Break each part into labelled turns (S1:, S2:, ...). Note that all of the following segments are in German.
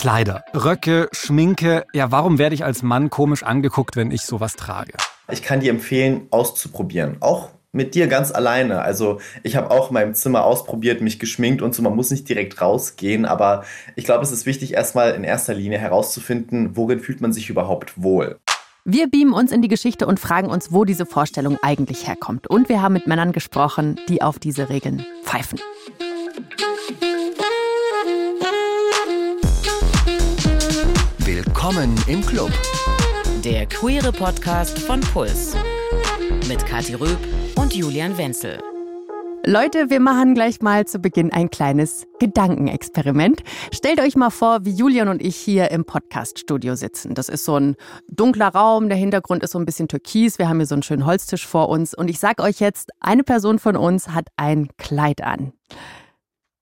S1: Kleider, Röcke, Schminke. Ja, warum werde ich als Mann komisch angeguckt, wenn ich sowas trage?
S2: Ich kann dir empfehlen, auszuprobieren. Auch mit dir ganz alleine. Also ich habe auch in meinem Zimmer ausprobiert, mich geschminkt und so. Man muss nicht direkt rausgehen, aber ich glaube, es ist wichtig, erstmal in erster Linie herauszufinden, worin fühlt man sich überhaupt wohl.
S3: Wir beamen uns in die Geschichte und fragen uns, wo diese Vorstellung eigentlich herkommt. Und wir haben mit Männern gesprochen, die auf diese Regeln pfeifen.
S4: Willkommen im Club.
S5: Der queere Podcast von Puls. Mit Kathi Röb und Julian Wenzel.
S3: Leute, wir machen gleich mal zu Beginn ein kleines Gedankenexperiment. Stellt euch mal vor, wie Julian und ich hier im Podcaststudio sitzen. Das ist so ein dunkler Raum, der Hintergrund ist so ein bisschen türkis. Wir haben hier so einen schönen Holztisch vor uns. Und ich sag euch jetzt, eine Person von uns hat ein Kleid an.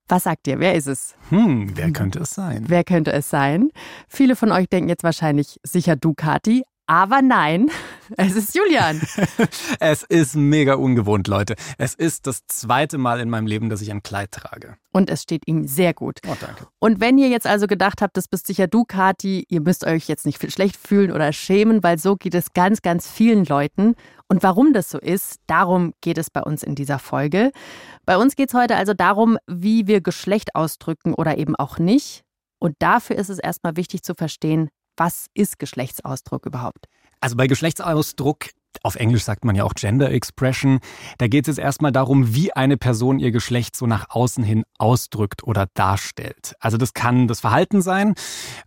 S3: Was sagt ihr? Wer ist es?
S1: Hm, wer könnte es sein?
S3: Wer könnte es sein? Viele von euch denken jetzt wahrscheinlich sicher du, Kati. Aber nein, es ist Julian.
S1: es ist mega ungewohnt, Leute. Es ist das zweite Mal in meinem Leben, dass ich ein Kleid trage.
S3: Und es steht ihm sehr gut.
S1: Oh, danke.
S3: Und wenn ihr jetzt also gedacht habt, das bist sicher du, Kati, ihr müsst euch jetzt nicht schlecht fühlen oder schämen, weil so geht es ganz, ganz vielen Leuten. Und warum das so ist, darum geht es bei uns in dieser Folge. Bei uns geht es heute also darum, wie wir Geschlecht ausdrücken oder eben auch nicht. Und dafür ist es erstmal wichtig zu verstehen, was ist Geschlechtsausdruck überhaupt?
S1: Also bei Geschlechtsausdruck auf Englisch sagt man ja auch Gender Expression. Da geht es jetzt erstmal darum, wie eine Person ihr Geschlecht so nach außen hin ausdrückt oder darstellt. Also das kann das Verhalten sein,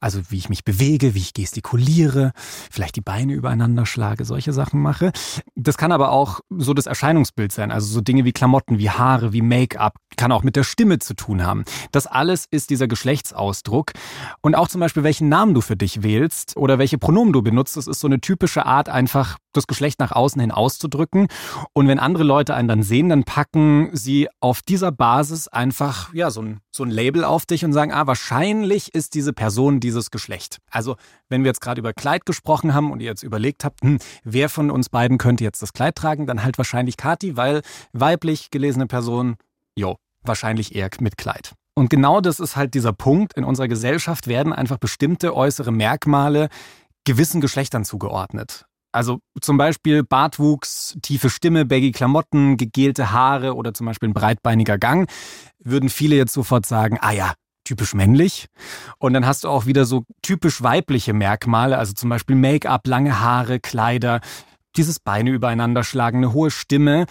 S1: also wie ich mich bewege, wie ich gestikuliere, vielleicht die Beine übereinander schlage, solche Sachen mache. Das kann aber auch so das Erscheinungsbild sein, also so Dinge wie Klamotten, wie Haare, wie Make-up, kann auch mit der Stimme zu tun haben. Das alles ist dieser Geschlechtsausdruck. Und auch zum Beispiel, welchen Namen du für dich wählst oder welche Pronomen du benutzt, das ist so eine typische Art, einfach das Geschlecht nach außen hin auszudrücken. Und wenn andere Leute einen dann sehen, dann packen sie auf dieser Basis einfach ja so ein, so ein Label auf dich und sagen, ah, wahrscheinlich ist diese Person dieses Geschlecht. Also wenn wir jetzt gerade über Kleid gesprochen haben und ihr jetzt überlegt habt, hm, wer von uns beiden könnte jetzt das Kleid tragen, dann halt wahrscheinlich Kati, weil weiblich gelesene Person, jo, wahrscheinlich eher mit Kleid. Und genau das ist halt dieser Punkt. In unserer Gesellschaft werden einfach bestimmte äußere Merkmale gewissen Geschlechtern zugeordnet. Also zum Beispiel Bartwuchs, tiefe Stimme, baggy Klamotten, gegelte Haare oder zum Beispiel ein breitbeiniger Gang, würden viele jetzt sofort sagen, ah ja, typisch männlich. Und dann hast du auch wieder so typisch weibliche Merkmale, also zum Beispiel Make-up, lange Haare, Kleider, dieses Beine übereinander schlagen, eine hohe Stimme.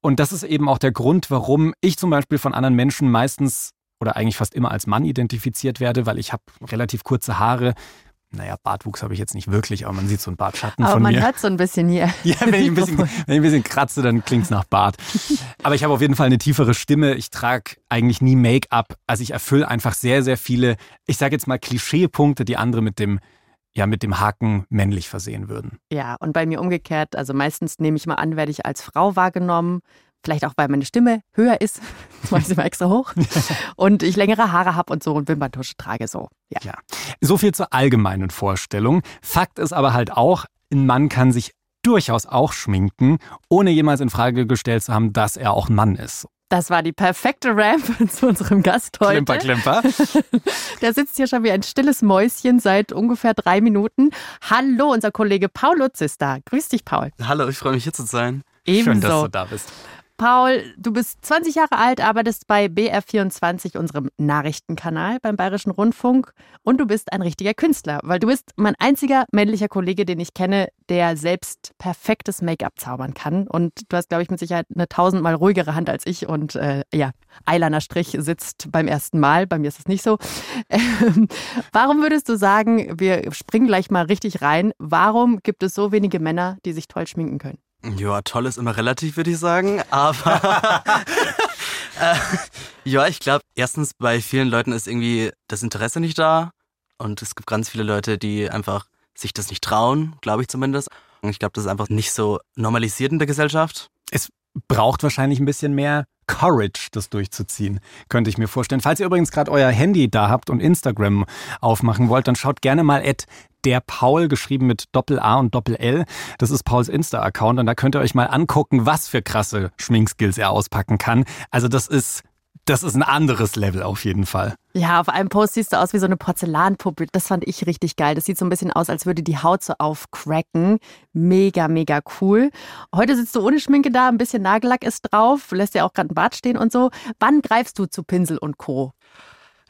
S1: Und das ist eben auch der Grund, warum ich zum Beispiel von anderen Menschen meistens oder eigentlich fast immer als Mann identifiziert werde, weil ich habe relativ kurze Haare, naja, Bartwuchs habe ich jetzt nicht wirklich, aber man sieht so einen Bartschatten
S3: aber
S1: von
S3: mir.
S1: mir.
S3: man hört so ein bisschen hier.
S1: Ja, wenn ich ein bisschen, wenn ich ein bisschen kratze, dann klingt es nach Bart. Aber ich habe auf jeden Fall eine tiefere Stimme. Ich trage eigentlich nie Make-up. Also ich erfülle einfach sehr, sehr viele, ich sage jetzt mal Klischeepunkte, die andere mit dem ja mit dem Haken männlich versehen würden.
S3: Ja, und bei mir umgekehrt, also meistens nehme ich mal an, werde ich als Frau wahrgenommen, vielleicht auch weil meine Stimme höher ist, das mache ich immer extra hoch, und ich längere Haare habe und so und Wimperntusche trage so. Ja.
S1: ja. So viel zur allgemeinen Vorstellung. Fakt ist aber halt auch, ein Mann kann sich durchaus auch schminken, ohne jemals in Frage gestellt zu haben, dass er auch ein Mann ist.
S3: Das war die perfekte Ramp zu unserem Gast heute.
S1: Klimper, klimper.
S3: Der sitzt hier schon wie ein stilles Mäuschen seit ungefähr drei Minuten. Hallo, unser Kollege Paul Lutz ist da. Grüß dich, Paul.
S6: Hallo, ich freue mich hier zu sein.
S3: Ebenso.
S1: Schön, dass du da bist.
S3: Paul, du bist 20 Jahre alt, arbeitest bei BR24, unserem Nachrichtenkanal beim Bayerischen Rundfunk. Und du bist ein richtiger Künstler, weil du bist mein einziger männlicher Kollege, den ich kenne, der selbst perfektes Make-up zaubern kann. Und du hast, glaube ich, mit Sicherheit eine tausendmal ruhigere Hand als ich. Und äh, ja, Eyeliner-Strich sitzt beim ersten Mal. Bei mir ist es nicht so. Ähm, warum würdest du sagen, wir springen gleich mal richtig rein, warum gibt es so wenige Männer, die sich toll schminken können?
S6: Ja, toll ist immer relativ, würde ich sagen. Aber äh, ja, ich glaube, erstens bei vielen Leuten ist irgendwie das Interesse nicht da. Und es gibt ganz viele Leute, die einfach sich das nicht trauen, glaube ich zumindest. Und ich glaube, das ist einfach nicht so normalisiert in der Gesellschaft.
S1: Es braucht wahrscheinlich ein bisschen mehr Courage, das durchzuziehen, könnte ich mir vorstellen. Falls ihr übrigens gerade euer Handy da habt und Instagram aufmachen wollt, dann schaut gerne mal at der Paul, geschrieben mit Doppel-A und Doppel-L. Das ist Pauls Insta-Account und da könnt ihr euch mal angucken, was für krasse Schminkskills er auspacken kann. Also das ist das ist ein anderes Level auf jeden Fall.
S3: Ja, auf einem Post siehst du aus wie so eine Porzellanpuppe. Das fand ich richtig geil. Das sieht so ein bisschen aus, als würde die Haut so aufcracken. Mega, mega cool. Heute sitzt du ohne Schminke da, ein bisschen Nagellack ist drauf, lässt ja auch gerade ein Bad stehen und so. Wann greifst du zu Pinsel und Co.?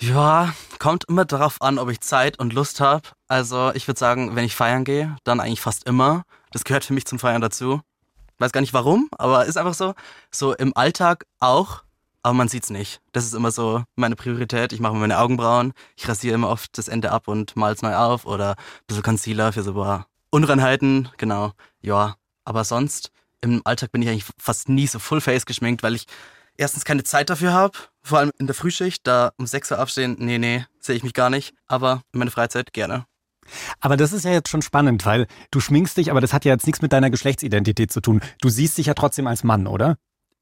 S6: Ja, kommt immer darauf an, ob ich Zeit und Lust habe. Also ich würde sagen, wenn ich feiern gehe, dann eigentlich fast immer. Das gehört für mich zum Feiern dazu. Weiß gar nicht warum, aber ist einfach so. So im Alltag auch, aber man sieht's nicht. Das ist immer so meine Priorität. Ich mache mir meine Augenbrauen, ich rasiere immer oft das Ende ab und mal's neu auf oder ein bisschen Concealer für so ein paar Unreinheiten, genau. Ja, aber sonst im Alltag bin ich eigentlich fast nie so Fullface geschminkt, weil ich erstens keine Zeit dafür habe, vor allem in der Frühschicht, da um 6 Uhr aufstehen, nee, nee, sehe ich mich gar nicht, aber in meiner Freizeit gerne.
S1: Aber das ist ja jetzt schon spannend, weil du schminkst dich, aber das hat ja jetzt nichts mit deiner Geschlechtsidentität zu tun. Du siehst dich ja trotzdem als Mann, oder?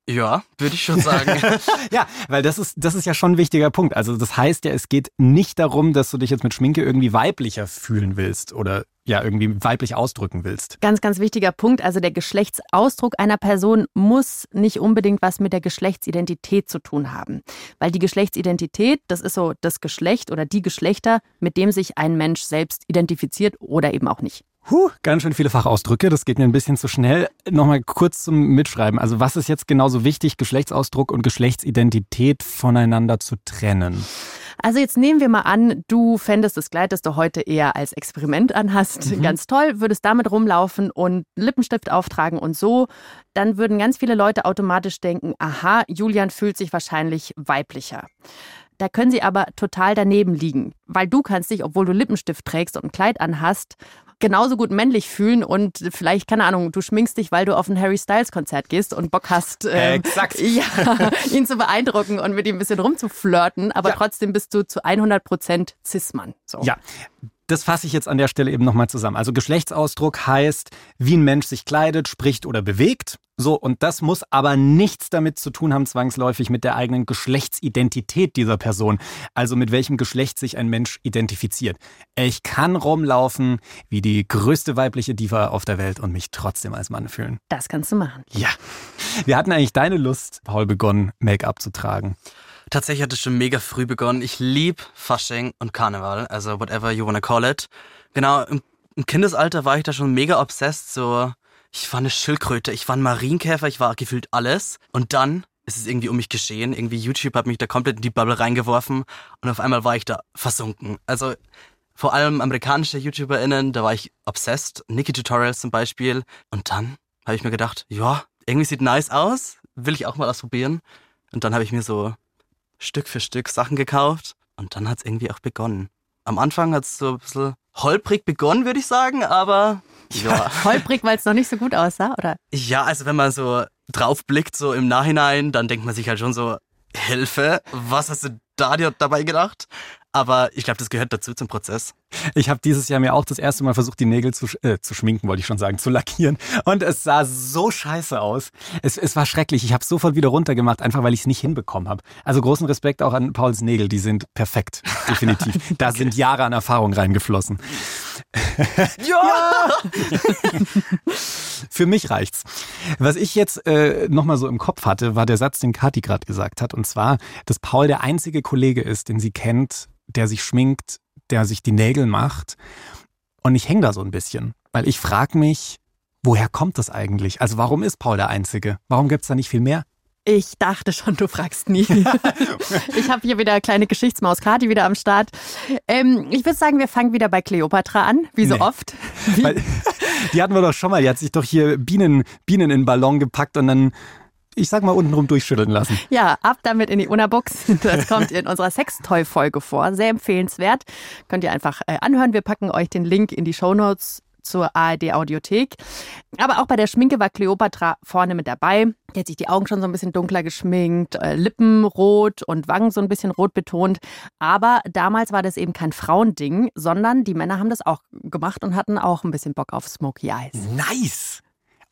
S6: Ja, würde ich schon sagen.
S1: ja, weil das ist, das ist ja schon ein wichtiger Punkt. Also das heißt ja, es geht nicht darum, dass du dich jetzt mit Schminke irgendwie weiblicher fühlen willst oder ja, irgendwie weiblich ausdrücken willst.
S3: Ganz, ganz wichtiger Punkt. Also der Geschlechtsausdruck einer Person muss nicht unbedingt was mit der Geschlechtsidentität zu tun haben. Weil die Geschlechtsidentität, das ist so das Geschlecht oder die Geschlechter, mit dem sich ein Mensch selbst identifiziert oder eben auch nicht.
S1: Huh, ganz schön viele Fachausdrücke, das geht mir ein bisschen zu schnell. Nochmal kurz zum Mitschreiben. Also was ist jetzt genauso wichtig, Geschlechtsausdruck und Geschlechtsidentität voneinander zu trennen?
S3: Also jetzt nehmen wir mal an, du fändest das Kleid, das du heute eher als Experiment anhast, mhm. ganz toll, würdest damit rumlaufen und Lippenstift auftragen und so. Dann würden ganz viele Leute automatisch denken, aha, Julian fühlt sich wahrscheinlich weiblicher. Da können sie aber total daneben liegen, weil du kannst dich, obwohl du Lippenstift trägst und ein Kleid anhast, genauso gut männlich fühlen und vielleicht, keine Ahnung, du schminkst dich, weil du auf ein Harry Styles Konzert gehst und Bock hast,
S1: äh, Exakt.
S3: Ja, ihn zu beeindrucken und mit ihm ein bisschen rumzuflirten, aber ja. trotzdem bist du zu 100 Prozent Cis-Mann.
S1: So. Ja, das fasse ich jetzt an der Stelle eben nochmal zusammen. Also Geschlechtsausdruck heißt, wie ein Mensch sich kleidet, spricht oder bewegt. So, und das muss aber nichts damit zu tun haben, zwangsläufig mit der eigenen Geschlechtsidentität dieser Person. Also mit welchem Geschlecht sich ein Mensch identifiziert. Ich kann rumlaufen wie die größte weibliche Diva auf der Welt und mich trotzdem als Mann fühlen.
S3: Das kannst du machen.
S1: Ja. Wir hatten eigentlich deine Lust, Paul, begonnen, Make-up zu tragen.
S6: Tatsächlich hat es schon mega früh begonnen. Ich lieb Fasching und Karneval, also whatever you wanna call it. Genau, im, im Kindesalter war ich da schon mega obsessed, so ich war eine Schildkröte, ich war ein Marienkäfer, ich war gefühlt alles. Und dann ist es irgendwie um mich geschehen. Irgendwie YouTube hat mich da komplett in die Bubble reingeworfen und auf einmal war ich da versunken. Also vor allem amerikanische YouTuberInnen, da war ich obsessed. Nikki Tutorials zum Beispiel. Und dann habe ich mir gedacht, ja, irgendwie sieht nice aus, will ich auch mal ausprobieren. Und dann habe ich mir so Stück für Stück Sachen gekauft und dann hat es irgendwie auch begonnen. Am Anfang hat es so ein bisschen holprig begonnen, würde ich sagen, aber ja.
S3: holprig, weil es noch nicht so gut aussah, oder?
S6: Ja, also wenn man so drauf blickt, so im Nachhinein, dann denkt man sich halt schon so, Hilfe, was hast du da dir dabei gedacht? Aber ich glaube, das gehört dazu zum Prozess.
S1: Ich habe dieses Jahr mir auch das erste Mal versucht, die Nägel zu, äh, zu schminken, wollte ich schon sagen, zu lackieren. Und es sah so scheiße aus. Es, es war schrecklich. Ich habe sofort wieder runtergemacht, einfach weil ich es nicht hinbekommen habe. Also großen Respekt auch an Pauls Nägel, die sind perfekt, definitiv. Da okay. sind Jahre an Erfahrung reingeflossen.
S6: ja!
S1: Für mich reicht's. Was ich jetzt äh, nochmal so im Kopf hatte, war der Satz, den Kathi gerade gesagt hat. Und zwar, dass Paul der einzige Kollege ist, den sie kennt, der sich schminkt, der sich die Nägel macht. Und ich hänge da so ein bisschen, weil ich frage mich, woher kommt das eigentlich? Also warum ist Paul der Einzige? Warum gibt es da nicht viel mehr?
S3: Ich dachte schon, du fragst nie. ich habe hier wieder eine kleine Geschichtsmaus Kati wieder am Start. Ähm, ich würde sagen, wir fangen wieder bei Cleopatra an, wie so nee. oft.
S1: Weil, die hatten wir doch schon mal. Die hat sich doch hier Bienen, Bienen in den Ballon gepackt und dann ich sag mal, untenrum durchschütteln lassen.
S3: Ja, ab damit in die Unabox. Das kommt in unserer Sextoy-Folge vor. Sehr empfehlenswert. Könnt ihr einfach äh, anhören. Wir packen euch den Link in die Shownotes zur ARD Audiothek. Aber auch bei der Schminke war Cleopatra vorne mit dabei. Die hat sich die Augen schon so ein bisschen dunkler geschminkt, äh, Lippen rot und Wangen so ein bisschen rot betont. Aber damals war das eben kein Frauending, sondern die Männer haben das auch gemacht und hatten auch ein bisschen Bock auf Smoky Eyes.
S1: Nice!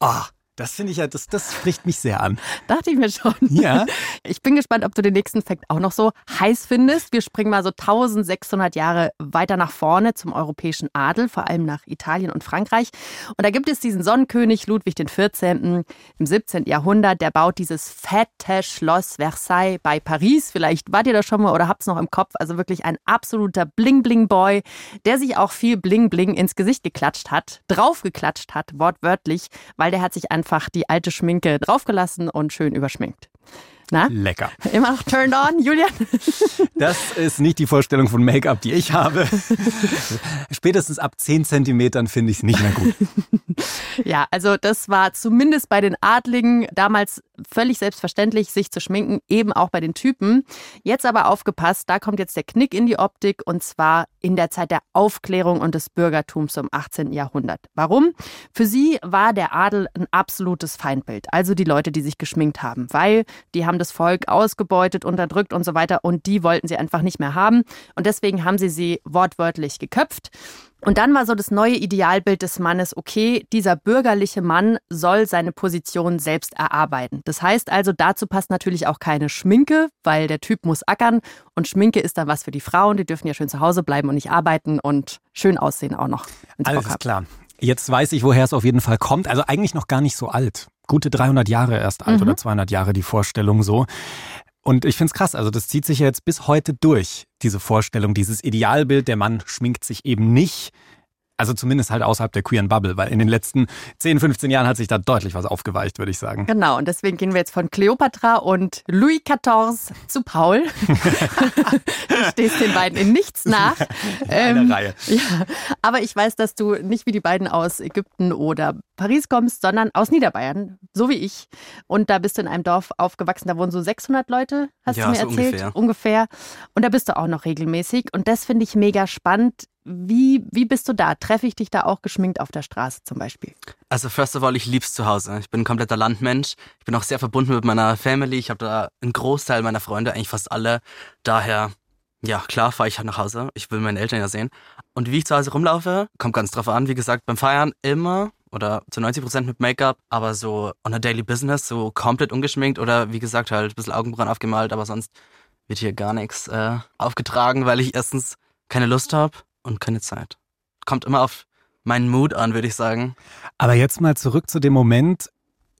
S1: Ah, Das finde ich ja, das, das spricht mich sehr an.
S3: Dachte ich mir schon.
S1: Ja.
S3: Ich bin gespannt, ob du den nächsten Fakt auch noch so heiß findest. Wir springen mal so 1600 Jahre weiter nach vorne zum europäischen Adel, vor allem nach Italien und Frankreich. Und da gibt es diesen Sonnenkönig Ludwig XIV. im 17. Jahrhundert. Der baut dieses fette Schloss Versailles bei Paris. Vielleicht wart ihr da schon mal oder habt es noch im Kopf. Also wirklich ein absoluter Bling-Bling-Boy, der sich auch viel Bling-Bling ins Gesicht geklatscht hat, draufgeklatscht hat, wortwörtlich, weil der hat sich einfach die alte Schminke draufgelassen und schön überschminkt. Na?
S1: Lecker.
S3: Immer noch turned on, Julian?
S1: Das ist nicht die Vorstellung von Make-up, die ich habe. Spätestens ab 10 Zentimetern finde ich es nicht mehr gut.
S3: Ja, also das war zumindest bei den Adligen damals völlig selbstverständlich, sich zu schminken, eben auch bei den Typen. Jetzt aber aufgepasst, da kommt jetzt der Knick in die Optik und zwar in der Zeit der Aufklärung und des Bürgertums im 18. Jahrhundert. Warum? Für sie war der Adel ein absolutes Feindbild, also die Leute, die sich geschminkt haben, weil die haben das Volk ausgebeutet, unterdrückt und so weiter und die wollten sie einfach nicht mehr haben und deswegen haben sie sie wortwörtlich geköpft. Und dann war so das neue Idealbild des Mannes, okay, dieser bürgerliche Mann soll seine Position selbst erarbeiten. Das heißt also, dazu passt natürlich auch keine Schminke, weil der Typ muss ackern und Schminke ist dann was für die Frauen, die dürfen ja schön zu Hause bleiben und nicht arbeiten und schön aussehen auch noch.
S1: Alles klar. Jetzt weiß ich, woher es auf jeden Fall kommt. Also eigentlich noch gar nicht so alt. Gute 300 Jahre erst alt mhm. oder 200 Jahre die Vorstellung so. Und ich finde es krass, also das zieht sich ja jetzt bis heute durch, diese Vorstellung, dieses Idealbild, der Mann schminkt sich eben nicht, also zumindest halt außerhalb der queeren Bubble, weil in den letzten 10, 15 Jahren hat sich da deutlich was aufgeweicht, würde ich sagen.
S3: Genau, und deswegen gehen wir jetzt von Cleopatra und Louis XIV zu Paul. du stehst den beiden in nichts nach.
S1: Eine ähm, Reihe.
S3: Ja, aber ich weiß, dass du nicht wie die beiden aus Ägypten oder Paris kommst, sondern aus Niederbayern, so wie ich. Und da bist du in einem Dorf aufgewachsen, da wohnen so 600 Leute, hast ja, du mir so erzählt. Ungefähr. ungefähr. Und da bist du auch noch regelmäßig. Und das finde ich mega spannend wie, wie bist du da? Treffe ich dich da auch geschminkt auf der Straße zum Beispiel?
S6: Also first of all, ich lieb's zu Hause. Ich bin ein kompletter Landmensch. Ich bin auch sehr verbunden mit meiner Family. Ich habe da einen Großteil meiner Freunde, eigentlich fast alle. Daher, ja, klar, fahre ich halt nach Hause. Ich will meine Eltern ja sehen. Und wie ich zu Hause rumlaufe, kommt ganz drauf an. Wie gesagt, beim Feiern immer oder zu 90 Prozent mit Make-up, aber so on a daily business, so komplett ungeschminkt oder wie gesagt halt ein bisschen Augenbrauen aufgemalt, aber sonst wird hier gar nichts äh, aufgetragen, weil ich erstens keine Lust habe und keine Zeit. Kommt immer auf meinen Mut an, würde ich sagen.
S1: Aber jetzt mal zurück zu dem Moment,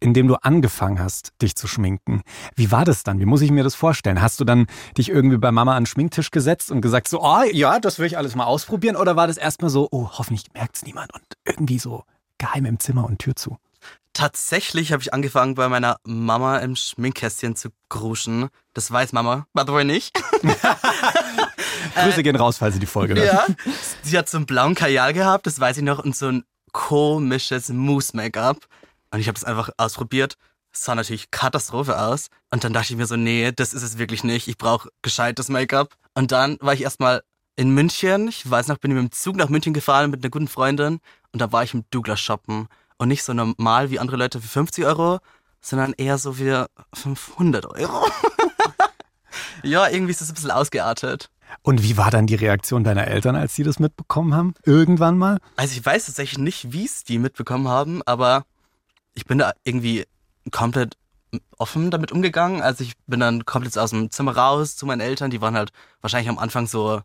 S1: in dem du angefangen hast, dich zu schminken. Wie war das dann? Wie muss ich mir das vorstellen? Hast du dann dich irgendwie bei Mama an den Schminktisch gesetzt und gesagt so, oh ja, das will ich alles mal ausprobieren? Oder war das erstmal so, oh, hoffentlich merkt es niemand und irgendwie so geheim im Zimmer und Tür zu?
S6: Tatsächlich habe ich angefangen, bei meiner Mama im Schminkkästchen zu gruschen. Das weiß Mama, by the way nicht.
S1: Grüße gehen raus, falls sie die Folge hört.
S6: Ja, sie hat so einen blauen Kajal gehabt, das weiß ich noch, und so ein komisches Mousse-Make-up. Und ich habe das einfach ausprobiert. Es sah natürlich Katastrophe aus. Und dann dachte ich mir so, nee, das ist es wirklich nicht. Ich brauche gescheites Make-up. Und dann war ich erstmal in München. Ich weiß noch, bin ich mit dem Zug nach München gefahren mit einer guten Freundin. Und da war ich im Douglas shoppen. Und nicht so normal wie andere Leute für 50 Euro, sondern eher so für 500 Euro. ja, irgendwie ist das ein bisschen ausgeartet.
S1: Und wie war dann die Reaktion deiner Eltern, als sie das mitbekommen haben? Irgendwann mal?
S6: Also ich weiß tatsächlich nicht, wie es die mitbekommen haben, aber ich bin da irgendwie komplett offen damit umgegangen. Also ich bin dann komplett aus dem Zimmer raus zu meinen Eltern. Die waren halt wahrscheinlich am Anfang so,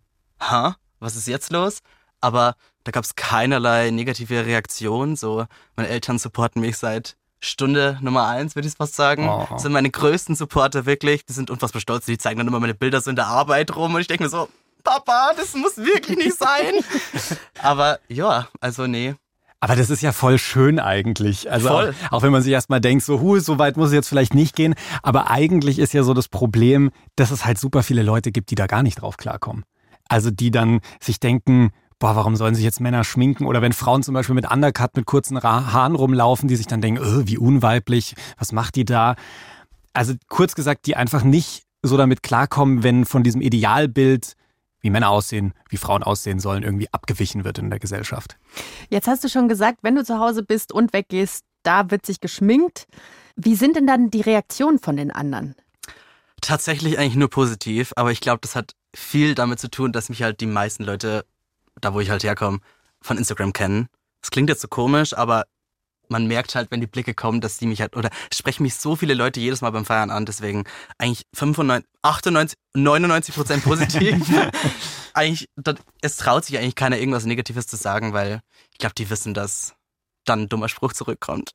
S6: ha, was ist jetzt los? Aber da gab es keinerlei negative Reaktion. So, meine Eltern supporten mich seit Stunde Nummer eins, würde ich fast sagen. Oh. Das sind meine größten Supporter wirklich. Die sind unfassbar stolz. Die zeigen dann immer meine Bilder so in der Arbeit rum und ich denke mir so, Papa, das muss wirklich nicht sein. Aber ja, also nee.
S1: Aber das ist ja voll schön eigentlich. Also auch, auch, wenn man sich erstmal denkt, so, hu, so weit muss es jetzt vielleicht nicht gehen. Aber eigentlich ist ja so das Problem, dass es halt super viele Leute gibt, die da gar nicht drauf klarkommen. Also die dann sich denken, boah, warum sollen sich jetzt Männer schminken? Oder wenn Frauen zum Beispiel mit Undercut mit kurzen Haaren rumlaufen, die sich dann denken, öh, wie unweiblich, was macht die da? Also kurz gesagt, die einfach nicht so damit klarkommen, wenn von diesem Idealbild wie Männer aussehen, wie Frauen aussehen sollen, irgendwie abgewichen wird in der Gesellschaft.
S3: Jetzt hast du schon gesagt, wenn du zu Hause bist und weggehst, da wird sich geschminkt. Wie sind denn dann die Reaktionen von den anderen?
S6: Tatsächlich eigentlich nur positiv, aber ich glaube, das hat viel damit zu tun, dass mich halt die meisten Leute da wo ich halt herkomme, von Instagram kennen. Das klingt jetzt so komisch, aber man merkt halt, wenn die Blicke kommen, dass die mich halt, oder sprechen mich so viele Leute jedes Mal beim Feiern an, deswegen eigentlich 95, 98, 99 Prozent positiv. eigentlich, das, es traut sich eigentlich keiner irgendwas Negatives zu sagen, weil ich glaube, die wissen, dass dann ein dummer Spruch zurückkommt.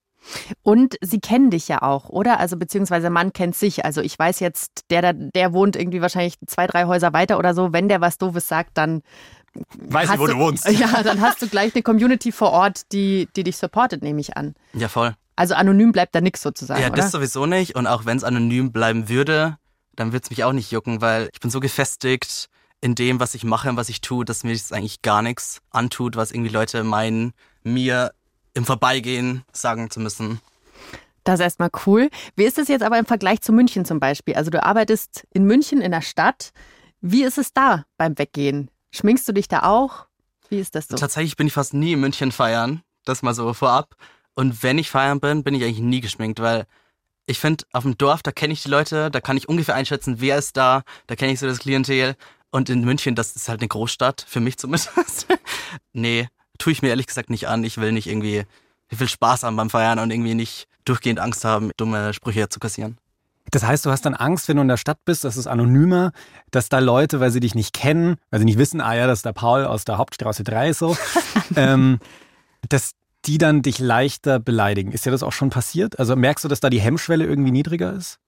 S3: Und sie kennen dich ja auch, oder? Also beziehungsweise Mann kennt sich. Also ich weiß jetzt, der, der wohnt irgendwie wahrscheinlich zwei, drei Häuser weiter oder so. Wenn der was Doofes sagt, dann
S1: Weiß ich, wo du, du wohnst.
S3: Ja, dann hast du gleich eine Community vor Ort, die, die dich supportet, nehme ich an.
S6: Ja, voll.
S3: Also anonym bleibt da nichts sozusagen.
S6: Ja,
S3: oder?
S6: das sowieso nicht. Und auch wenn es anonym bleiben würde, dann würde es mich auch nicht jucken, weil ich bin so gefestigt in dem, was ich mache und was ich tue, dass mir das eigentlich gar nichts antut, was irgendwie Leute meinen, mir im Vorbeigehen sagen zu müssen.
S3: Das ist erstmal cool. Wie ist es jetzt aber im Vergleich zu München zum Beispiel? Also du arbeitest in München in der Stadt. Wie ist es da beim Weggehen? Schminkst du dich da auch? Wie ist das so?
S6: Tatsächlich bin ich fast nie in München feiern. Das mal so vorab. Und wenn ich feiern bin, bin ich eigentlich nie geschminkt, weil ich finde, auf dem Dorf, da kenne ich die Leute, da kann ich ungefähr einschätzen, wer ist da, da kenne ich so das Klientel. Und in München, das ist halt eine Großstadt, für mich zumindest. nee, tue ich mir ehrlich gesagt nicht an. Ich will nicht irgendwie, ich will Spaß haben beim Feiern und irgendwie nicht durchgehend Angst haben, dumme Sprüche zu kassieren.
S1: Das heißt, du hast dann Angst, wenn du in der Stadt bist, das ist anonymer, dass da Leute, weil sie dich nicht kennen, weil sie nicht wissen, ah ja, das ist der Paul aus der Hauptstraße 3 so, ähm, dass die dann dich leichter beleidigen. Ist dir das auch schon passiert? Also merkst du, dass da die Hemmschwelle irgendwie niedriger ist?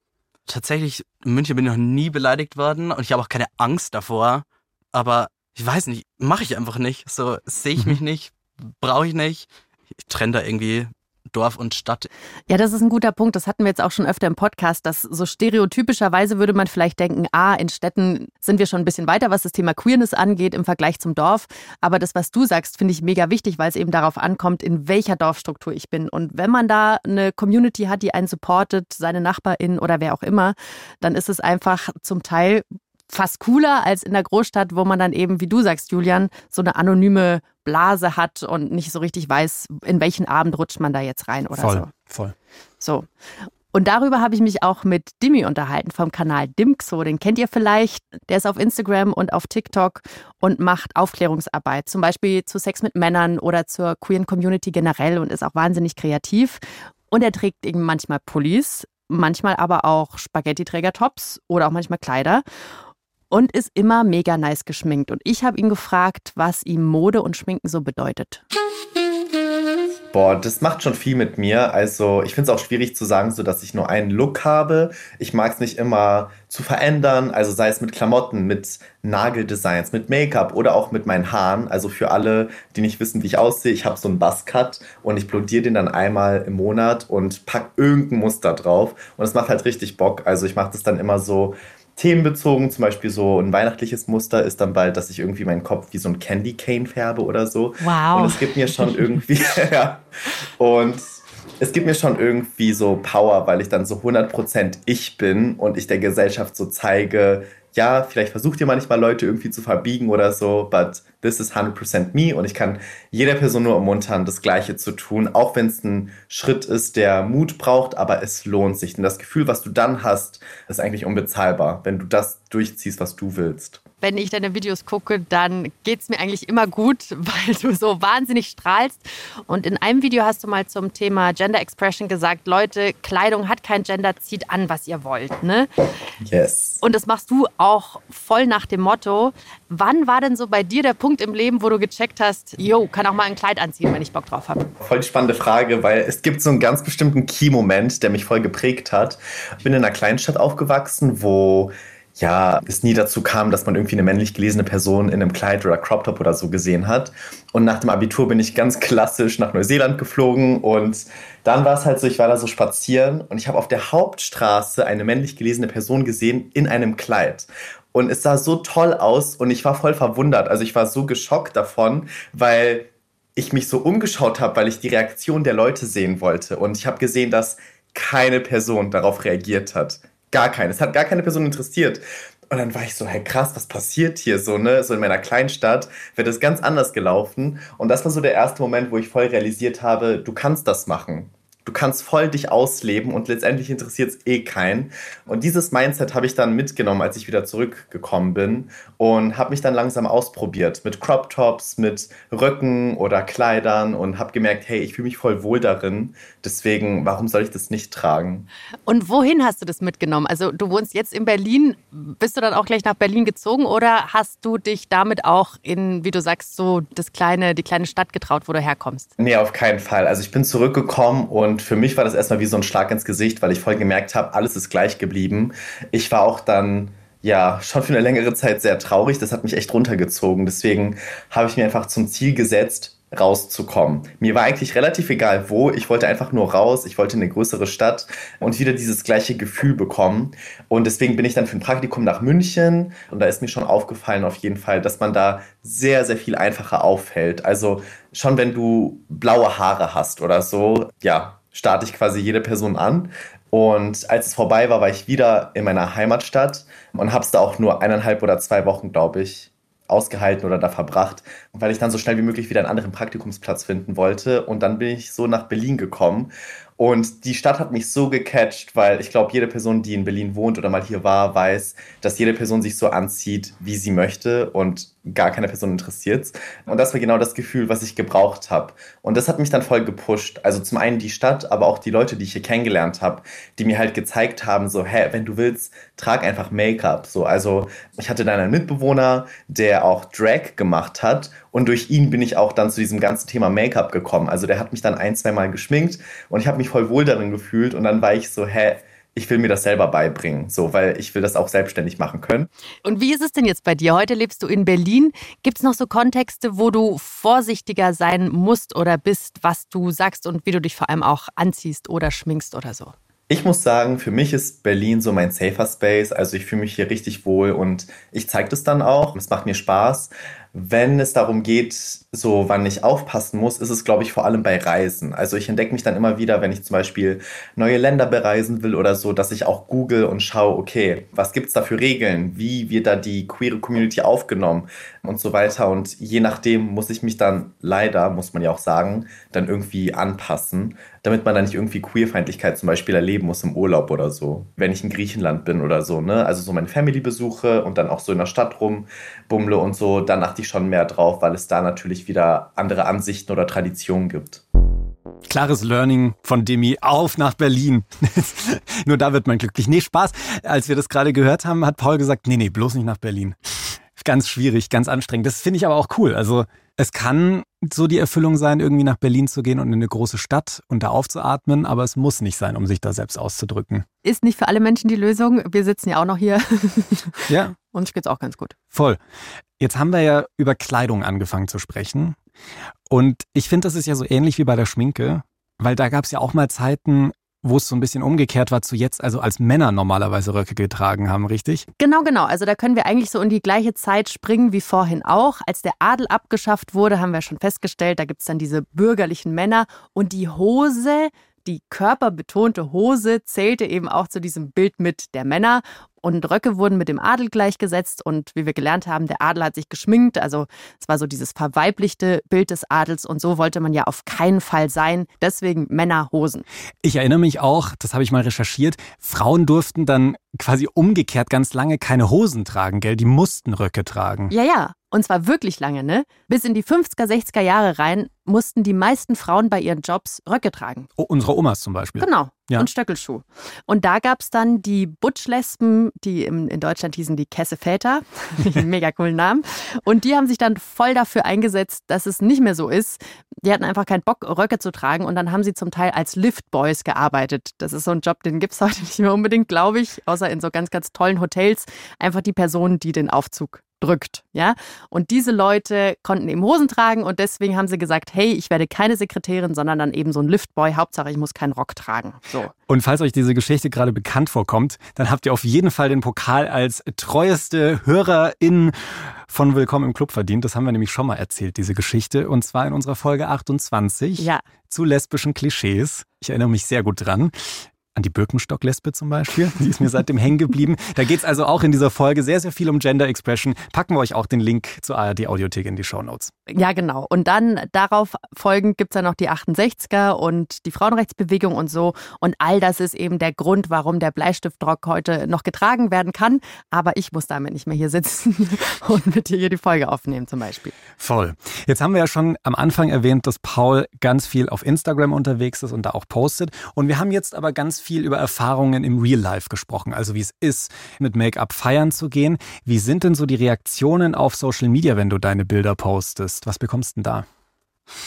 S6: Tatsächlich, in München bin ich noch nie beleidigt worden und ich habe auch keine Angst davor. Aber ich weiß nicht, mache ich einfach nicht. So sehe ich mich mhm. nicht, brauche ich nicht. Ich trenne da irgendwie Dorf und Stadt.
S3: Ja, das ist ein guter Punkt. Das hatten wir jetzt auch schon öfter im Podcast, dass so stereotypischerweise würde man vielleicht denken, ah, in Städten sind wir schon ein bisschen weiter, was das Thema Queerness angeht im Vergleich zum Dorf. Aber das, was du sagst, finde ich mega wichtig, weil es eben darauf ankommt, in welcher Dorfstruktur ich bin. Und wenn man da eine Community hat, die einen supportet, seine NachbarInnen oder wer auch immer, dann ist es einfach zum Teil fast cooler als in der Großstadt, wo man dann eben, wie du sagst, Julian, so eine anonyme Blase hat und nicht so richtig weiß, in welchen Abend rutscht man da jetzt rein oder
S1: voll,
S3: so.
S1: Voll.
S3: So. Und darüber habe ich mich auch mit Dimi unterhalten vom Kanal Dimxo. Den kennt ihr vielleicht. Der ist auf Instagram und auf TikTok und macht Aufklärungsarbeit. Zum Beispiel zu Sex mit Männern oder zur queeren Community generell und ist auch wahnsinnig kreativ. Und er trägt eben manchmal Pullis, manchmal aber auch Spaghetti-Träger-Tops oder auch manchmal Kleider und ist immer mega nice geschminkt. Und ich habe ihn gefragt, was ihm Mode und Schminken so bedeutet.
S2: Boah, das macht schon viel mit mir. Also ich finde es auch schwierig zu sagen, so dass ich nur einen Look habe. Ich mag es nicht immer zu verändern. Also sei es mit Klamotten, mit Nageldesigns, mit Make-up oder auch mit meinen Haaren. Also für alle, die nicht wissen, wie ich aussehe, ich habe so einen Buzzcut und ich blondiere den dann einmal im Monat und pack irgendein Muster drauf. Und es macht halt richtig Bock. Also ich mache das dann immer so themenbezogen. Zum Beispiel so ein weihnachtliches Muster ist dann bald, dass ich irgendwie meinen Kopf wie so ein Candy Cane färbe oder so.
S3: Wow.
S2: Und es gibt mir schon irgendwie, ja. Und es gibt mir schon irgendwie so Power, weil ich dann so 100% ich bin und ich der Gesellschaft so zeige, ja, vielleicht versucht ihr manchmal Leute irgendwie zu verbiegen oder so, but this is 100% me und ich kann jeder Person nur ermuntern, das Gleiche zu tun, auch wenn es ein Schritt ist, der Mut braucht, aber es lohnt sich. Denn das Gefühl, was du dann hast, ist eigentlich unbezahlbar, wenn du das durchziehst, was du willst
S3: wenn ich deine Videos gucke, dann geht es mir eigentlich immer gut, weil du so wahnsinnig strahlst. Und in einem Video hast du mal zum Thema Gender Expression gesagt, Leute, Kleidung hat kein Gender, zieht an, was ihr wollt. Ne?
S2: Yes.
S3: Und das machst du auch voll nach dem Motto. Wann war denn so bei dir der Punkt im Leben, wo du gecheckt hast, yo, kann auch mal ein Kleid anziehen, wenn ich Bock drauf habe?
S2: Voll die spannende Frage, weil es gibt so einen ganz bestimmten Key-Moment, der mich voll geprägt hat. Ich bin in einer Kleinstadt aufgewachsen, wo ja, es nie dazu kam, dass man irgendwie eine männlich gelesene Person in einem Kleid oder Crop Top oder so gesehen hat. Und nach dem Abitur bin ich ganz klassisch nach Neuseeland geflogen und dann war es halt so, ich war da so spazieren und ich habe auf der Hauptstraße eine männlich gelesene Person gesehen in einem Kleid. Und es sah so toll aus und ich war voll verwundert. Also ich war so geschockt davon, weil ich mich so umgeschaut habe, weil ich die Reaktion der Leute sehen wollte. Und ich habe gesehen, dass keine Person darauf reagiert hat. Gar keine. Es hat gar keine Person interessiert. Und dann war ich so, hey krass, was passiert hier so, ne? So in meiner Kleinstadt wird es ganz anders gelaufen. Und das war so der erste Moment, wo ich voll realisiert habe, du kannst das machen. Du kannst voll dich ausleben und letztendlich interessiert es eh keinen. Und dieses Mindset habe ich dann mitgenommen, als ich wieder zurückgekommen bin und habe mich dann langsam ausprobiert mit Crop Tops, mit Röcken oder Kleidern und habe gemerkt, hey, ich fühle mich voll wohl darin. Deswegen, warum soll ich das nicht tragen?
S3: Und wohin hast du das mitgenommen? Also du wohnst jetzt in Berlin. Bist du dann auch gleich nach Berlin gezogen oder hast du dich damit auch in, wie du sagst, so das kleine, die kleine Stadt getraut, wo du herkommst?
S2: Nee, auf keinen Fall. Also ich bin zurückgekommen und und für mich war das erstmal wie so ein Schlag ins Gesicht, weil ich voll gemerkt habe, alles ist gleich geblieben. Ich war auch dann ja schon für eine längere Zeit sehr traurig. Das hat mich echt runtergezogen. Deswegen habe ich mir einfach zum Ziel gesetzt, rauszukommen. Mir war eigentlich relativ egal wo, ich wollte einfach nur raus, ich wollte in eine größere Stadt und wieder dieses gleiche Gefühl bekommen. Und deswegen bin ich dann für ein Praktikum nach München und da ist mir schon aufgefallen auf jeden Fall, dass man da sehr, sehr viel einfacher auffällt. Also schon wenn du blaue Haare hast oder so, ja, starte ich quasi jede Person an. Und als es vorbei war, war ich wieder in meiner Heimatstadt und habe es da auch nur eineinhalb oder zwei Wochen, glaube ich, ausgehalten oder da verbracht, weil ich dann so schnell wie möglich wieder einen anderen Praktikumsplatz finden wollte. Und dann bin ich so nach Berlin gekommen und die Stadt hat mich so gecatcht, weil ich glaube, jede Person, die in Berlin wohnt oder mal hier war, weiß, dass jede Person sich so anzieht, wie sie möchte und gar keine Person interessiert. Und das war genau das Gefühl, was ich gebraucht habe. Und das hat mich dann voll gepusht. Also zum einen die Stadt, aber auch die Leute, die ich hier kennengelernt habe, die mir halt gezeigt haben, so, hä, wenn du willst, trag einfach Make-up. So, also ich hatte dann einen Mitbewohner, der auch Drag gemacht hat und durch ihn bin ich auch dann zu diesem ganzen Thema Make-up gekommen. Also der hat mich dann ein, zwei Mal geschminkt und ich habe mich voll wohl darin gefühlt. Und dann war ich so, hä, ich will mir das selber beibringen, so, weil ich will das auch selbstständig machen können.
S3: Und wie ist es denn jetzt bei dir? Heute lebst du in Berlin. Gibt es noch so Kontexte, wo du vorsichtiger sein musst oder bist, was du sagst und wie du dich vor allem auch anziehst oder schminkst oder so?
S2: Ich muss sagen, für mich ist Berlin so mein safer Space. Also ich fühle mich hier richtig wohl und ich zeige das dann auch. Es macht mir Spaß. Wenn es darum geht, so wann ich aufpassen muss, ist es, glaube ich, vor allem bei Reisen. Also ich entdecke mich dann immer wieder, wenn ich zum Beispiel neue Länder bereisen will oder so, dass ich auch google und schaue, okay, was gibt es da für Regeln? Wie wird da die queere Community aufgenommen? Und so weiter. Und je nachdem muss ich mich dann leider, muss man ja auch sagen, dann irgendwie anpassen, damit man dann nicht irgendwie Queerfeindlichkeit zum Beispiel erleben muss im Urlaub oder so. Wenn ich in Griechenland bin oder so, ne? Also so meine Family besuche und dann auch so in der Stadt rumbummle und so, dann achte ich schon mehr drauf, weil es da natürlich wieder andere Ansichten oder Traditionen gibt.
S1: Klares Learning von Demi auf nach Berlin. Nur da wird man glücklich. Nee, Spaß. Als wir das gerade gehört haben, hat Paul gesagt, nee, nee, bloß nicht nach Berlin. Ganz schwierig, ganz anstrengend. Das finde ich aber auch cool. Also es kann so die Erfüllung sein, irgendwie nach Berlin zu gehen und in eine große Stadt und da aufzuatmen, aber es muss nicht sein, um sich da selbst auszudrücken.
S3: Ist nicht für alle Menschen die Lösung. Wir sitzen ja auch noch hier.
S1: Ja.
S3: Uns geht's auch ganz gut.
S1: Voll. Jetzt haben wir ja über Kleidung angefangen zu sprechen. Und ich finde, das ist ja so ähnlich wie bei der Schminke, weil da gab es ja auch mal Zeiten, wo es so ein bisschen umgekehrt war zu jetzt, also als Männer normalerweise Röcke getragen haben, richtig?
S3: Genau, genau. Also da können wir eigentlich so in die gleiche Zeit springen wie vorhin auch. Als der Adel abgeschafft wurde, haben wir schon festgestellt, da gibt es dann diese bürgerlichen Männer und die Hose die körperbetonte Hose zählte eben auch zu diesem Bild mit der Männer. Und Röcke wurden mit dem Adel gleichgesetzt. Und wie wir gelernt haben, der Adel hat sich geschminkt. Also es war so dieses verweiblichte Bild des Adels. Und so wollte man ja auf keinen Fall sein. Deswegen Männerhosen.
S1: Ich erinnere mich auch, das habe ich mal recherchiert, Frauen durften dann quasi umgekehrt ganz lange keine Hosen tragen, gell? Die mussten Röcke tragen.
S3: Ja, ja. Und zwar wirklich lange, ne? Bis in die 50er, 60er Jahre rein mussten die meisten Frauen bei ihren Jobs Röcke tragen.
S1: Oh, unsere Omas zum Beispiel.
S3: Genau. Ja. Und Stöckelschuh. Und da gab es dann die Butschlespen, die im, in Deutschland hießen die Kesseväter. Mega coolen Namen. Und die haben sich dann voll dafür eingesetzt, dass es nicht mehr so ist. Die hatten einfach keinen Bock, Röcke zu tragen. Und dann haben sie zum Teil als Liftboys gearbeitet. Das ist so ein Job, den gibt es heute nicht mehr unbedingt, glaube ich. Außer in so ganz, ganz tollen Hotels. Einfach die Personen, die den Aufzug drückt, ja. Und diese Leute konnten eben Hosen tragen und deswegen haben sie gesagt, hey, ich werde keine Sekretärin, sondern dann eben so ein Liftboy. Hauptsache, ich muss keinen Rock tragen. So.
S1: Und falls euch diese Geschichte gerade bekannt vorkommt, dann habt ihr auf jeden Fall den Pokal als treueste Hörerin von Willkommen im Club verdient. Das haben wir nämlich schon mal erzählt, diese Geschichte. Und zwar in unserer Folge 28
S3: ja.
S1: zu lesbischen Klischees. Ich erinnere mich sehr gut dran. An die Birkenstock-Lesbe zum Beispiel. Die ist mir seitdem hängen geblieben. Da geht es also auch in dieser Folge sehr, sehr viel um Gender Expression. Packen wir euch auch den Link zur ARD-Audiothek in die Show Notes.
S3: Ja, genau. Und dann darauf folgend gibt es ja noch die 68er und die Frauenrechtsbewegung und so. Und all das ist eben der Grund, warum der Bleistiftrock heute noch getragen werden kann. Aber ich muss damit nicht mehr hier sitzen und mit dir hier die Folge aufnehmen zum Beispiel.
S1: Voll. Jetzt haben wir ja schon am Anfang erwähnt, dass Paul ganz viel auf Instagram unterwegs ist und da auch postet. Und wir haben jetzt aber ganz viel über Erfahrungen im Real Life gesprochen, also wie es ist, mit Make-up feiern zu gehen. Wie sind denn so die Reaktionen auf Social Media, wenn du deine Bilder postest? Was bekommst du denn da?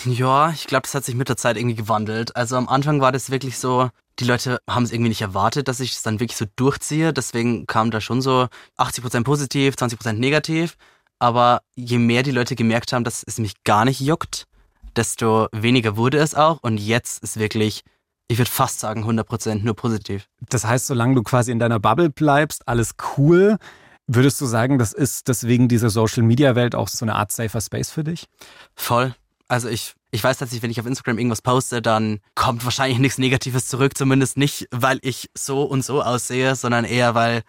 S6: Ja, ich glaube, das hat sich mit der Zeit irgendwie gewandelt. Also am Anfang war das wirklich so, die Leute haben es irgendwie nicht erwartet, dass ich es dann wirklich so durchziehe. Deswegen kam da schon so 80% positiv, 20% negativ. Aber je mehr die Leute gemerkt haben, dass es mich gar nicht juckt, desto weniger wurde es auch. Und jetzt ist wirklich ich würde fast sagen 100% nur positiv.
S1: Das heißt, solange du quasi in deiner Bubble bleibst, alles cool. Würdest du sagen, das ist deswegen diese Social-Media-Welt auch so eine Art safer Space für dich?
S6: Voll. Also ich, ich weiß tatsächlich, wenn ich auf Instagram irgendwas poste, dann kommt wahrscheinlich nichts Negatives zurück. Zumindest nicht, weil ich so und so aussehe, sondern eher, weil,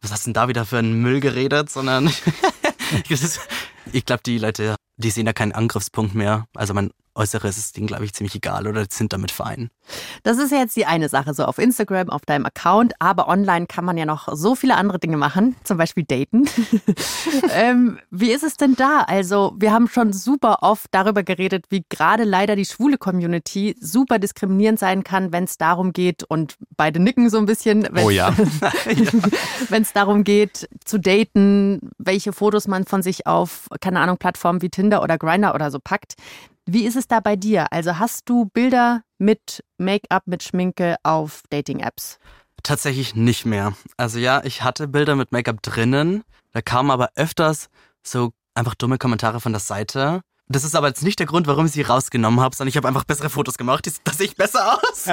S6: was hast du denn da wieder für einen Müll geredet? Sondern ich glaube, die Leute, die sehen da keinen Angriffspunkt mehr. Also mein Äußeres ist denen, glaube ich, ziemlich egal oder sind damit fein.
S3: Das ist ja jetzt die eine Sache, so auf Instagram, auf deinem Account, aber online kann man ja noch so viele andere Dinge machen, zum Beispiel daten. ähm, wie ist es denn da? Also, wir haben schon super oft darüber geredet, wie gerade leider die schwule Community super diskriminierend sein kann, wenn es darum geht, und beide nicken so ein bisschen,
S1: oh ja.
S3: wenn es darum geht, zu daten, welche Fotos man von sich auf, keine Ahnung, Plattformen wie Tinder oder Grinder oder so packt. Wie ist es da bei dir? Also hast du Bilder mit Make-up, mit Schminke auf Dating-Apps?
S6: Tatsächlich nicht mehr. Also ja, ich hatte Bilder mit Make-up drinnen. Da kamen aber öfters so einfach dumme Kommentare von der Seite. Das ist aber jetzt nicht der Grund, warum ich sie rausgenommen habe, sondern ich habe einfach bessere Fotos gemacht. Da sehe ich besser aus.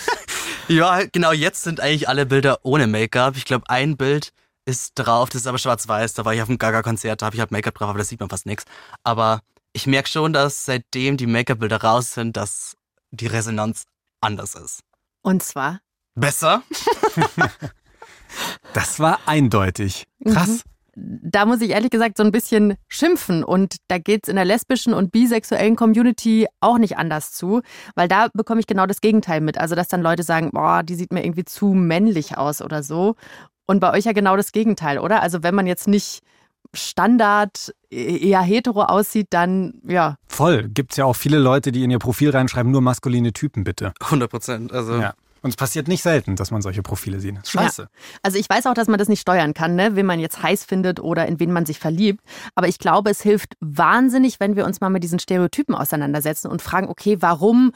S6: ja, genau, jetzt sind eigentlich alle Bilder ohne Make-up. Ich glaube, ein Bild ist drauf, das ist aber schwarz-weiß. Da war ich auf einem Gaga-Konzert, da habe ich halt Make-up drauf, aber da sieht man fast nichts. Aber ich merke schon, dass seitdem die Make-up-Bilder raus sind, dass die Resonanz anders ist.
S3: Und zwar?
S6: Besser.
S1: das war eindeutig. Krass. Mhm
S3: da muss ich ehrlich gesagt so ein bisschen schimpfen. Und da geht es in der lesbischen und bisexuellen Community auch nicht anders zu, weil da bekomme ich genau das Gegenteil mit. Also, dass dann Leute sagen, boah, die sieht mir irgendwie zu männlich aus oder so. Und bei euch ja genau das Gegenteil, oder? Also, wenn man jetzt nicht Standard e-, eher hetero aussieht, dann ja.
S1: Voll. Gibt es ja auch viele Leute, die in ihr Profil reinschreiben, nur maskuline Typen bitte.
S6: 100 Prozent. Also.
S1: Ja. Und es passiert nicht selten, dass man solche Profile sieht. Scheiße. Ja.
S3: Also ich weiß auch, dass man das nicht steuern kann, ne? wen man jetzt heiß findet oder in wen man sich verliebt. Aber ich glaube, es hilft wahnsinnig, wenn wir uns mal mit diesen Stereotypen auseinandersetzen und fragen, okay, warum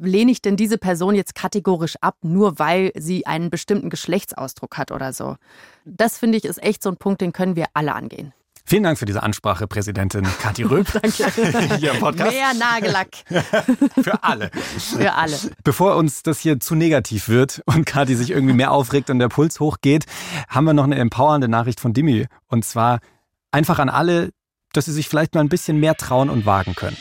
S3: lehne ich denn diese Person jetzt kategorisch ab, nur weil sie einen bestimmten Geschlechtsausdruck hat oder so? Das finde ich ist echt so ein Punkt, den können wir alle angehen.
S1: Vielen Dank für diese Ansprache, Präsidentin Kathi Röb.
S3: Danke. Hier im Podcast. Mehr Nagellack.
S1: für alle.
S3: Für alle.
S1: Bevor uns das hier zu negativ wird und Kathi sich irgendwie mehr aufregt und der Puls hochgeht, haben wir noch eine empowernde Nachricht von Dimi. Und zwar einfach an alle, dass sie sich vielleicht mal ein bisschen mehr trauen und wagen können.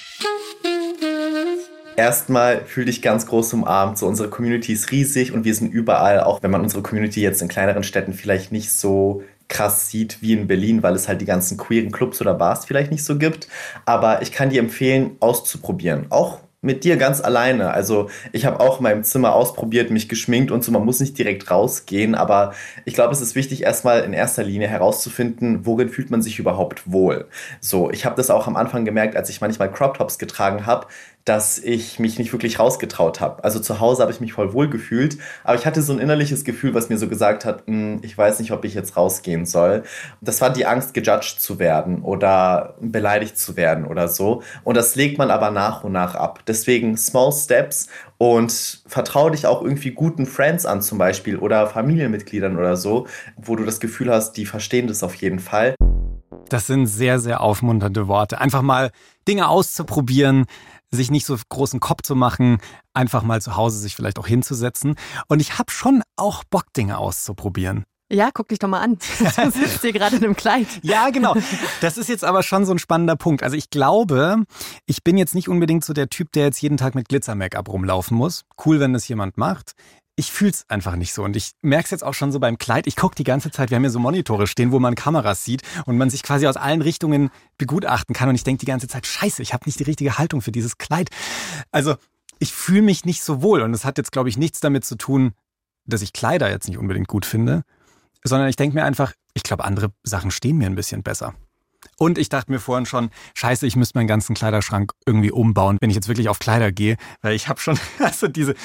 S2: Erstmal fühl dich ganz groß umarmt. So, unsere Community ist riesig und wir sind überall, auch wenn man unsere Community jetzt in kleineren Städten vielleicht nicht so krass sieht wie in Berlin, weil es halt die ganzen queeren Clubs oder Bars vielleicht nicht so gibt. Aber ich kann dir empfehlen, auszuprobieren. Auch mit dir ganz alleine. Also ich habe auch in meinem Zimmer ausprobiert, mich geschminkt und so. Man muss nicht direkt rausgehen, aber ich glaube, es ist wichtig, erstmal in erster Linie herauszufinden, worin fühlt man sich überhaupt wohl. So, ich habe das auch am Anfang gemerkt, als ich manchmal Crop Tops getragen habe, dass ich mich nicht wirklich rausgetraut habe. Also zu Hause habe ich mich voll wohl gefühlt, aber ich hatte so ein innerliches Gefühl, was mir so gesagt hat, hm, ich weiß nicht, ob ich jetzt rausgehen soll. Das war die Angst, gejudged zu werden oder beleidigt zu werden oder so. Und das legt man aber nach und nach ab. Deswegen Small Steps und vertraue dich auch irgendwie guten Friends an zum Beispiel oder Familienmitgliedern oder so, wo du das Gefühl hast, die verstehen das auf jeden Fall.
S1: Das sind sehr, sehr aufmunternde Worte. Einfach mal Dinge auszuprobieren, sich nicht so großen Kopf zu machen, einfach mal zu Hause sich vielleicht auch hinzusetzen. Und ich habe schon auch Bock, Dinge auszuprobieren.
S3: Ja, guck dich doch mal an. Du sitzt hier gerade in einem Kleid.
S1: ja, genau. Das ist jetzt aber schon so ein spannender Punkt. Also ich glaube, ich bin jetzt nicht unbedingt so der Typ, der jetzt jeden Tag mit Glitzer-Make-up rumlaufen muss. Cool, wenn das jemand macht. Ich fühle es einfach nicht so. Und ich merke es jetzt auch schon so beim Kleid. Ich gucke die ganze Zeit, wir haben hier so Monitore stehen, wo man Kameras sieht und man sich quasi aus allen Richtungen begutachten kann. Und ich denke die ganze Zeit, scheiße, ich habe nicht die richtige Haltung für dieses Kleid. Also ich fühle mich nicht so wohl. Und es hat jetzt, glaube ich, nichts damit zu tun, dass ich Kleider jetzt nicht unbedingt gut finde, sondern ich denke mir einfach, ich glaube, andere Sachen stehen mir ein bisschen besser. Und ich dachte mir vorhin schon, scheiße, ich müsste meinen ganzen Kleiderschrank irgendwie umbauen, wenn ich jetzt wirklich auf Kleider gehe, weil ich habe schon, also diese,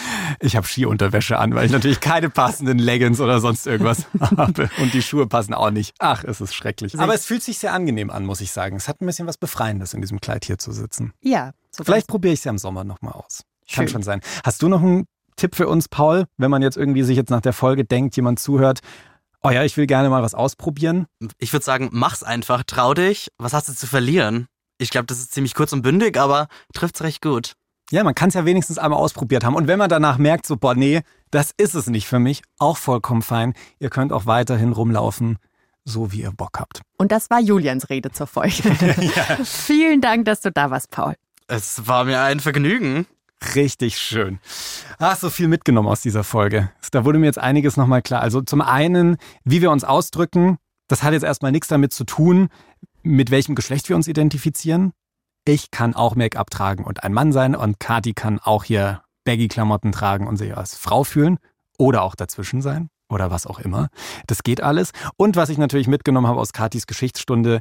S1: ich habe Skiunterwäsche an, weil ich natürlich keine passenden Leggings oder sonst irgendwas habe. Und die Schuhe passen auch nicht. Ach, es ist schrecklich. Aber es fühlt sich sehr angenehm an, muss ich sagen. Es hat ein bisschen was Befreiendes, in diesem Kleid hier zu sitzen.
S3: Ja.
S1: So Vielleicht probiere ich es ja im Sommer nochmal aus. Schön. Kann schon sein. Hast du noch einen Tipp für uns, Paul, wenn man jetzt irgendwie sich jetzt nach der Folge denkt, jemand zuhört, oh ja, ich will gerne mal was ausprobieren.
S6: Ich würde sagen, mach's einfach, trau dich. Was hast du zu verlieren? Ich glaube, das ist ziemlich kurz und bündig, aber trifft's recht gut.
S1: Ja, man kann es ja wenigstens einmal ausprobiert haben. Und wenn man danach merkt, so, boah, nee, das ist es nicht für mich, auch vollkommen fein. Ihr könnt auch weiterhin rumlaufen, so wie ihr Bock habt.
S3: Und das war Julians Rede zur Folge. ja. Vielen Dank, dass du da warst, Paul.
S6: Es war mir ein Vergnügen.
S1: Richtig schön. Ach, so viel mitgenommen aus dieser Folge. Da wurde mir jetzt einiges nochmal klar. Also zum einen, wie wir uns ausdrücken, das hat jetzt erstmal nichts damit zu tun, mit welchem Geschlecht wir uns identifizieren. Ich kann auch Make-up tragen und ein Mann sein und Kati kann auch hier Baggy-Klamotten tragen und sich als Frau fühlen oder auch dazwischen sein oder was auch immer. Das geht alles. Und was ich natürlich mitgenommen habe aus Katis Geschichtsstunde,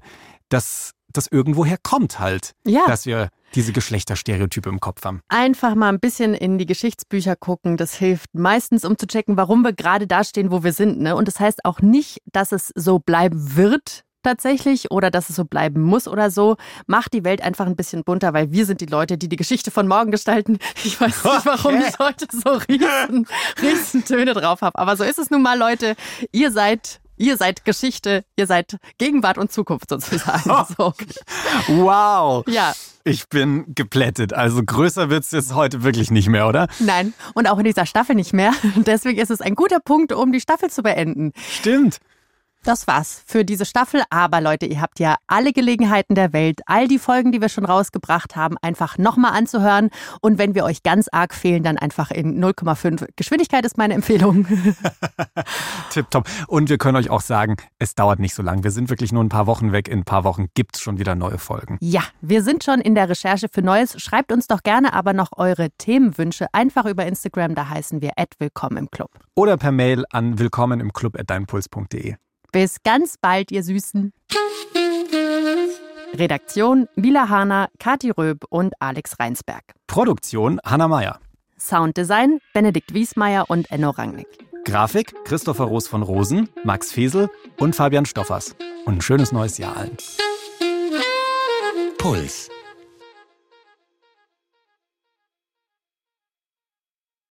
S1: dass das irgendwoher kommt halt, ja. dass wir diese Geschlechterstereotype im Kopf haben.
S3: Einfach mal ein bisschen in die Geschichtsbücher gucken. Das hilft meistens, um zu checken, warum wir gerade da stehen, wo wir sind. Ne? Und das heißt auch nicht, dass es so bleiben wird, tatsächlich oder dass es so bleiben muss oder so. Macht die Welt einfach ein bisschen bunter, weil wir sind die Leute, die die Geschichte von morgen gestalten. Ich weiß nicht, warum okay. ich heute so riesen, riesen Töne drauf habe. Aber so ist es nun mal, Leute. Ihr seid Ihr seid Geschichte, ihr seid Gegenwart und Zukunft sozusagen. So.
S1: Wow. Ja. Ich bin geplättet. Also größer wird es jetzt heute wirklich nicht mehr, oder?
S3: Nein, und auch in dieser Staffel nicht mehr. Deswegen ist es ein guter Punkt, um die Staffel zu beenden.
S1: Stimmt.
S3: Das war's für diese Staffel. Aber Leute, ihr habt ja alle Gelegenheiten der Welt, all die Folgen, die wir schon rausgebracht haben, einfach nochmal anzuhören. Und wenn wir euch ganz arg fehlen, dann einfach in 0,5 Geschwindigkeit ist meine Empfehlung.
S1: Tipptopp. Und wir können euch auch sagen, es dauert nicht so lang. Wir sind wirklich nur ein paar Wochen weg. In ein paar Wochen gibt's schon wieder neue Folgen.
S3: Ja, wir sind schon in der Recherche für Neues. Schreibt uns doch gerne aber noch eure Themenwünsche einfach über Instagram. Da heißen wir willkommen im Club.
S1: Oder per Mail an willkommen im Club at deinpuls.de.
S3: Bis ganz bald, ihr Süßen. Redaktion Mila Hahner, Kati Röb und Alex Reinsberg.
S1: Produktion Hanna Meyer.
S3: Sounddesign Benedikt Wiesmeier und Enno Rangnick.
S1: Grafik Christopher Roos von Rosen, Max Fesel und Fabian Stoffers. Und ein schönes neues Jahr allen.
S5: Puls.